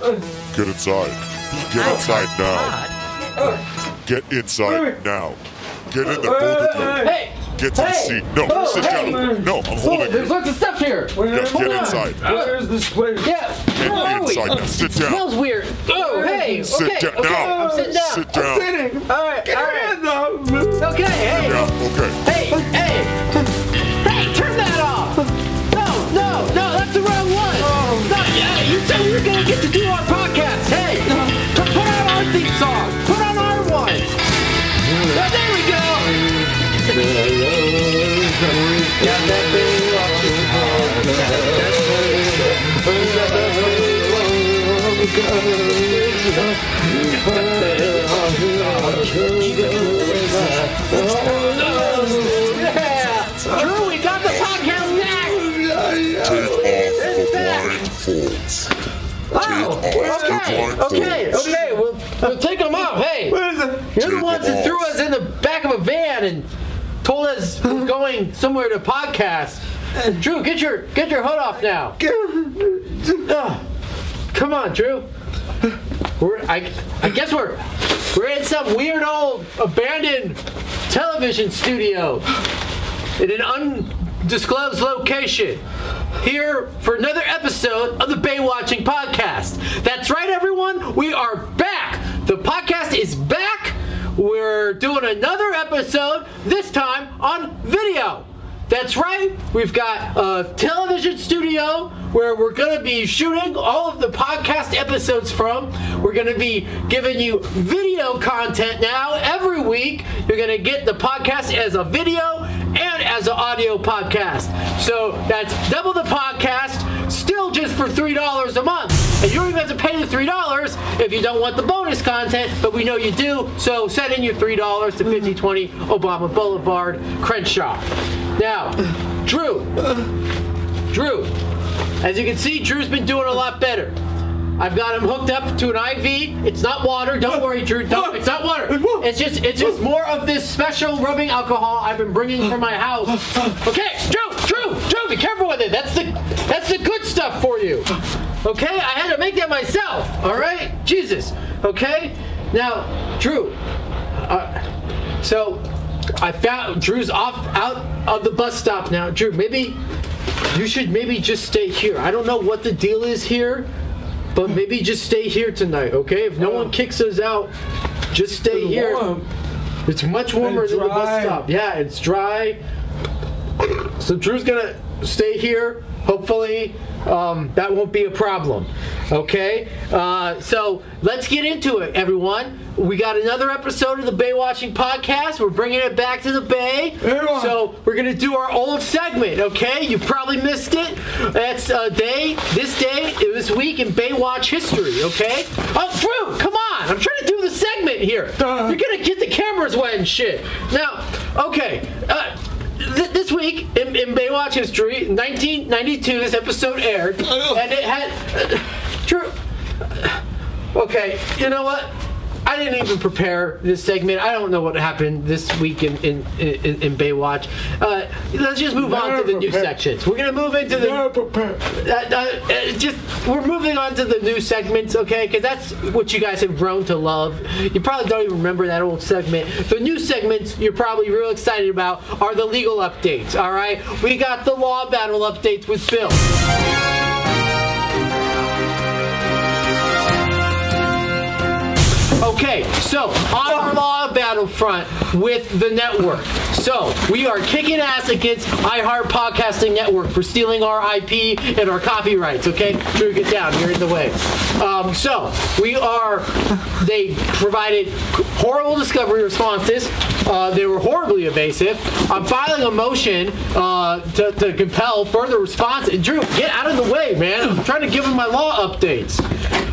Get inside. Get oh inside now. Get inside now. Get in there, both of you. Hey! Get to the Hey! seat. No, Oh, sit hey! down. No, I'm Oh, holding there's you. lots of stuff here. Yeah, Hold get on. inside. Where's this place? Yeah. Get Where are we? inside now. Sit down. Smells weird. Oh, hey. Sit okay. down okay. now. I'm sitting down. Sit down. Sitting. All right. Get all your right. hands up. Okay. Hey. Yeah, okay. Hey. Hey. Oh, okay, okay, okay. We'll, we'll take them off. Hey, What is it? you're the ones them that threw us in the back of a van and told us we're going somewhere to podcast. Drew, get your get your hood off now. Ugh. Come on, Drew. We're I I guess we're we're in some weird old abandoned television studio in an undisclosed location. Here for another episode of the Baywatching Podcast. That's right, everyone. We are back. The podcast is back. We're doing another episode, this time on video. That's right. We've got a television studio where we're going to be shooting all of the podcast episodes from. We're going to be giving you video content now every week. You're going to get the podcast as a video and as an audio podcast. So that's double the podcast, still just for $3 a month. And you don't even have to pay the $3 if you don't want the bonus content, but we know you do. So send in your $3 to 5020 Obama Boulevard, Crenshaw. Now, Drew. Drew. As you can see, Drew's been doing a lot better. I've got him hooked up to an IV. It's not water. Don't worry, Drew. Don't. It's not water. It's just it's just more of this special rubbing alcohol I've been bringing from my house. Okay, Drew, Drew, Drew, be careful with it. That's the that's the good stuff for you. Okay, I had to make that myself. All right, Jesus. Okay, now, Drew. Uh, so I found Drew's off out of the bus stop now. Drew, maybe you should maybe just stay here. I don't know what the deal is here, but maybe just stay here tonight, okay? If no one kicks us out, just stay It's here. warm. It's much warmer And than the bus stop. Yeah, it's dry. So Drew's gonna stay here. Hopefully, um, that won't be a problem. Okay. Uh, so let's get into it, everyone. We got another episode of the Baywatching podcast. We're bringing it back to the Bay. Everyone. So we're gonna do our old segment. Okay. You probably missed it. That's a day. This day. This week in Baywatch history. Okay. Oh, Drew, come on! I'm trying to do the segment here. Duh. You're gonna get the cameras wet and shit. Now, okay. Uh, this week in, in Baywatch history, 1992, this episode aired, and it had. Uh. Okay, you know what? I didn't even prepare this segment. I don't know what happened this week in in, in, in Baywatch. Uh, let's just move on to the new sections. We're gonna move into the Never prepared. uh, uh, uh, just we're moving on to the new segments, okay? Because that's what you guys have grown to love. You probably don't even remember that old segment. The new segments you're probably real excited about are the legal updates. All right, we got the law battle updates with Bill. Okay, so on our law battlefront with the network. So we are kicking ass against iHeart Podcasting Network for stealing our IP and our copyrights. Okay, Drew, get down. You're in the way. Um, so we are. They provided horrible discovery responses. Uh, they were horribly evasive. I'm filing a motion uh, to, to compel further response. Drew, get out of the way, man. I'm trying to give him my law updates.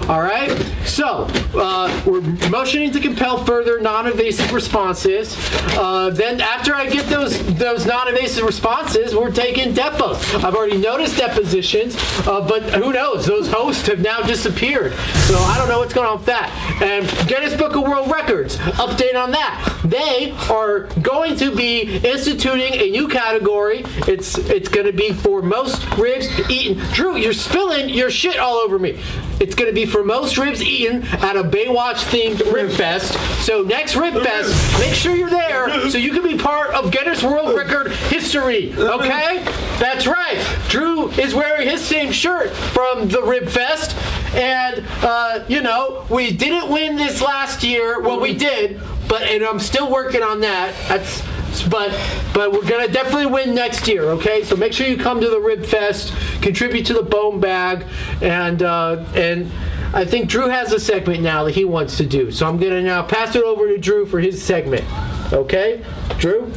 All right. So uh, we're motioning to compel further non-evasive responses. Uh, then after I get those those non-evasive responses, we're taking depos. I've already noticed depositions, uh, but who knows? Those hosts have now disappeared. So I don't know what's going on with that. And Guinness Book of World Records update on that. They are going to be instituting a new category. It's it's going to be for most ribs eaten. Drew, you're spilling your shit all over me. it's going to be for most ribs eaten at a Baywatch themed Rib Fest. So next Rib Fest, make sure you're there so you can be part of Guinness World Record history. Okay? That's right. Drew is wearing his same shirt from the Rib Fest. And, uh, you know, we didn't win this last year. Well, we did, but, and I'm still working on that. That's, but but we're gonna definitely win next year. Okay, so make sure you come to the Rib Fest, contribute to the Bone Bag, and uh, and I think Drew has a segment now that he wants to do. So I'm gonna now pass it over to Drew for his segment. Okay, Drew.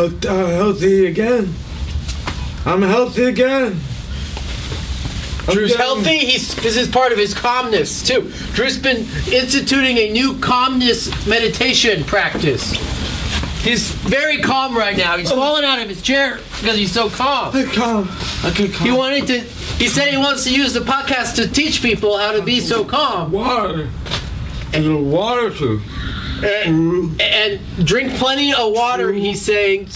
I'm uh, healthy again. I'm healthy again. I'm Drew's healthy. He's this is part of his calmness too. Drew's been instituting a new calmness meditation practice. He's very calm right now. He's falling out of his chair because he's so calm. I calm. Calm. He wanted to. He said he wants to use the podcast to teach people how to be so calm water. And the water too. And, and drink plenty of water. He's saying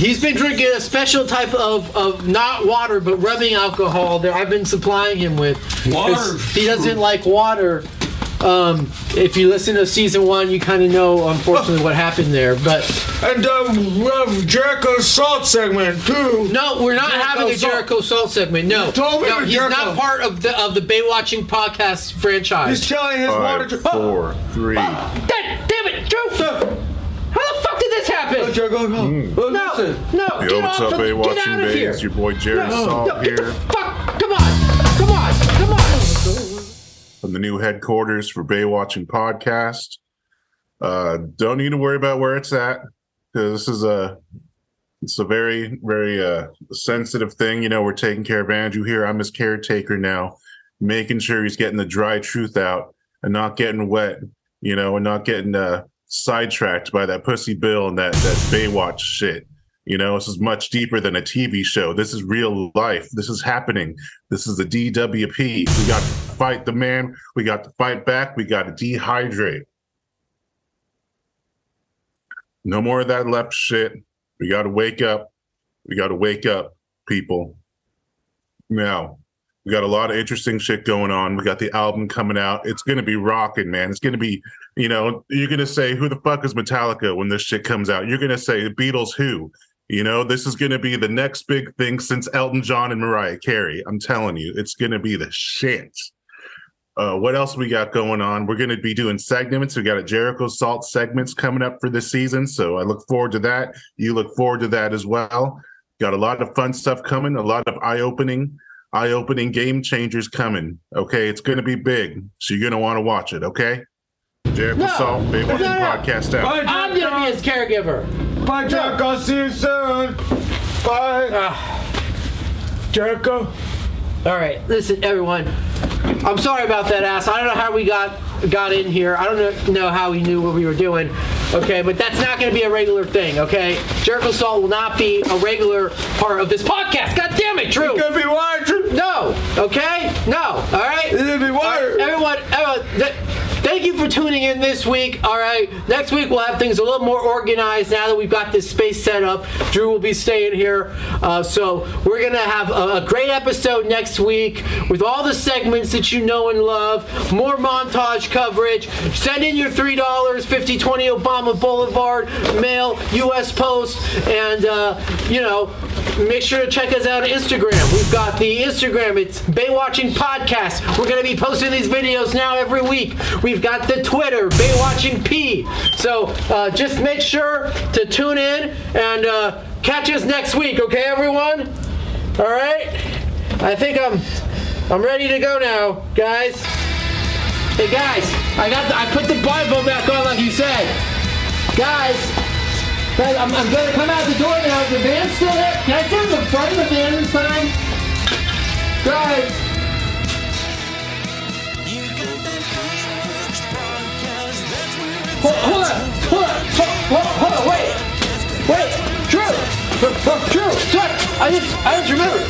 he's been drinking a special type of, of not water but rubbing alcohol that I've been supplying him with. Water. He doesn't like water. Um, if you listen to season one, you kind of know, unfortunately, what happened there. But And um, we have Jericho's salt segment too. no, we're not Jericho having a Salt. Jericho Salt segment. No, told me no, he's Jericho. not part of the of the Baywatching podcast franchise. He's telling his water Five, to. four, three. Dad, damn it, Drew! How the fuck did this happen? Jericho, go. Well, No, listen. no, Yo, get what's off up, Baywatching A get Watching out of here. Bays? Your boy Jared No, Salt no, get the here the new headquarters for Baywatching Podcast. Uh, don't need to worry about where it's at because this is a it's a very very uh, sensitive thing. You know, we're taking care of Andrew here. I'm his caretaker now, making sure he's getting the dry truth out and not getting wet. You know, and not getting uh, sidetracked by that pussy bill and that that Baywatch shit. You know, this is much deeper than a TV show. This is real life. This is happening. This is the DWP. We got fight the man. We got to fight back. We got to dehydrate. No more of that left shit. We got to wake up. We got to wake up, people. Now, we got a lot of interesting shit going on. We got the album coming out. It's going to be rocking, man. It's going to be, you know, you're going to say, who the fuck is Metallica when this shit comes out? You're going to say, the Beatles who? You know, this is going to be the next big thing since Elton John and Mariah Carey. I'm telling you, it's going to be the shit. Uh, what else we got going on? We're going to be doing segments. We got a Jericho Salt segments coming up for this season. So I look forward to that. You look forward to that as well. Got a lot of fun stuff coming, a lot of eye opening, eye opening game changers coming. Okay. It's going to be big. So you're going to want to watch it. Okay. Jericho No. Salt, Bay No, Watching no. Podcast out. Bye, I'm gonna be his caregiver. Bye, Jericho. See you soon. Bye. Ah. Jericho. All right, listen, everyone. I'm sorry about that ass. I don't know how we got got in here. I don't know, how he knew what we were doing. Okay, but that's not going to be a regular thing. Okay, Jericho Salt will not be a regular part of this podcast. God damn it, Drew. Gonna be watching. No. Okay. No. All right. It's gonna be All right, everyone, everyone th- thank you for tuning in this week. All right, next week we'll have things a little more organized now that we've got this space set up. Drew will be staying here, uh, so we're gonna have a, a great episode next week with all the segments that you know and love. More montage coverage. Send in your three dollars, fifty twenty Obama Boulevard, mail, U.S. Post, and uh, you know. Make sure to check us out on Instagram. We've got the Instagram. It's Baywatching Podcast. We're going to be posting these videos now every week. We've got the Twitter, Baywatching P. So uh, just make sure to tune in and uh, catch us next week, okay, everyone? All right. I think I'm I'm ready to go now, guys. Hey guys, I got the, I put the Bible back on like you said. Guys, guys, I'm, I'm gonna come out the door now. The van's still there. Can I sit in front of the van this time? Guys, Sorry, I just, I just remembered.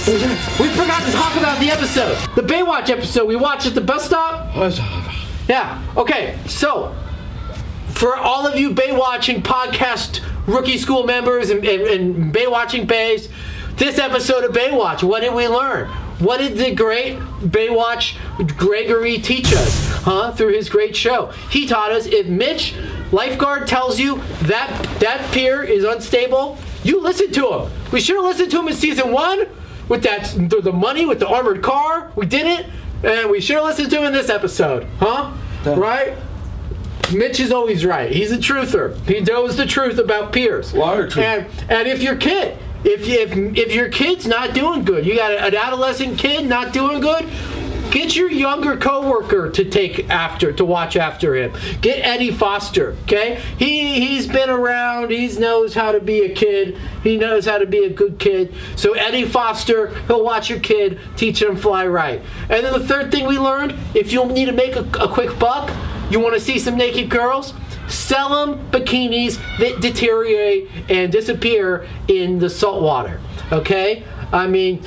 We forgot to talk about the episode, the Baywatch episode we watched at the bus stop. Yeah. Okay. So, for all of you Baywatching podcast rookie school members and, and, and Baywatching Bays, this episode of Baywatch, what did we learn? What did the great Baywatch Gregory teach us, huh? Through his great show, he taught us if Mitch lifeguard tells you that that pier is unstable, you listen to him. We should have listened to him in season one with that the, money with the armored car. We did it, and we should have listened to him in this episode, huh? Right? Mitch is always right. He's a truther. He knows the truth about piers. Truth. And and if your kid, if if if your kid's not doing good, you got an adolescent kid not doing good. Get your younger coworker to take after, to watch after him. Get Eddie Foster, okay? He he's been around. He knows how to be a kid. He knows how to be a good kid. So Eddie Foster, he'll watch your kid, teach him fly right. And then the third thing we learned: if you need to make a, a quick buck, you want to see some naked girls? Sell them bikinis that deteriorate and disappear in the salt water. Okay? I mean,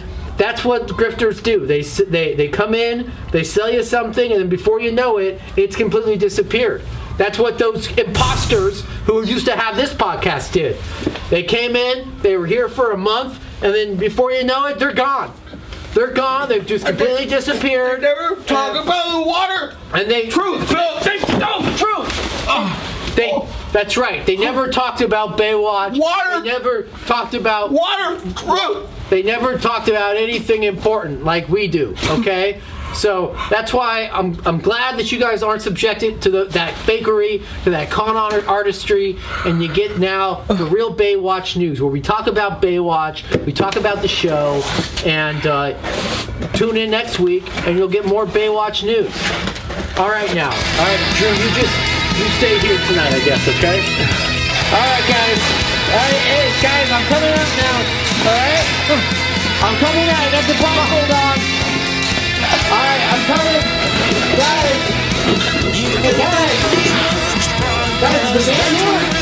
that's what grifters do. They they they come in, they sell you something, and then before you know it, it's completely disappeared. That's what those imposters who used to have this podcast did. They came in, they were here for a month, and then before you know it, they're gone. They're gone. They've just completely disappeared. They never talk about the water. And they Truth, Phil. They, no, truth. Ah. They. That's right. They never talked about Baywatch. Water. They never talked about. Water. Truth. They never talked about anything important like we do. Okay. So that's why I'm, I'm glad that you guys aren't subjected to the, that fakery, to that con art artistry, and you get now the real Baywatch news, where we talk about Baywatch, we talk about the show, and uh, tune in next week, and you'll get more Baywatch news. All right, now, all right, Drew, you just you stay here tonight, I guess, okay? All right, guys. All right, hey, guys, I'm coming out now. All right, I'm coming out. Got the Hold on. All right, I'm coming, guys. Guys. Guys, the band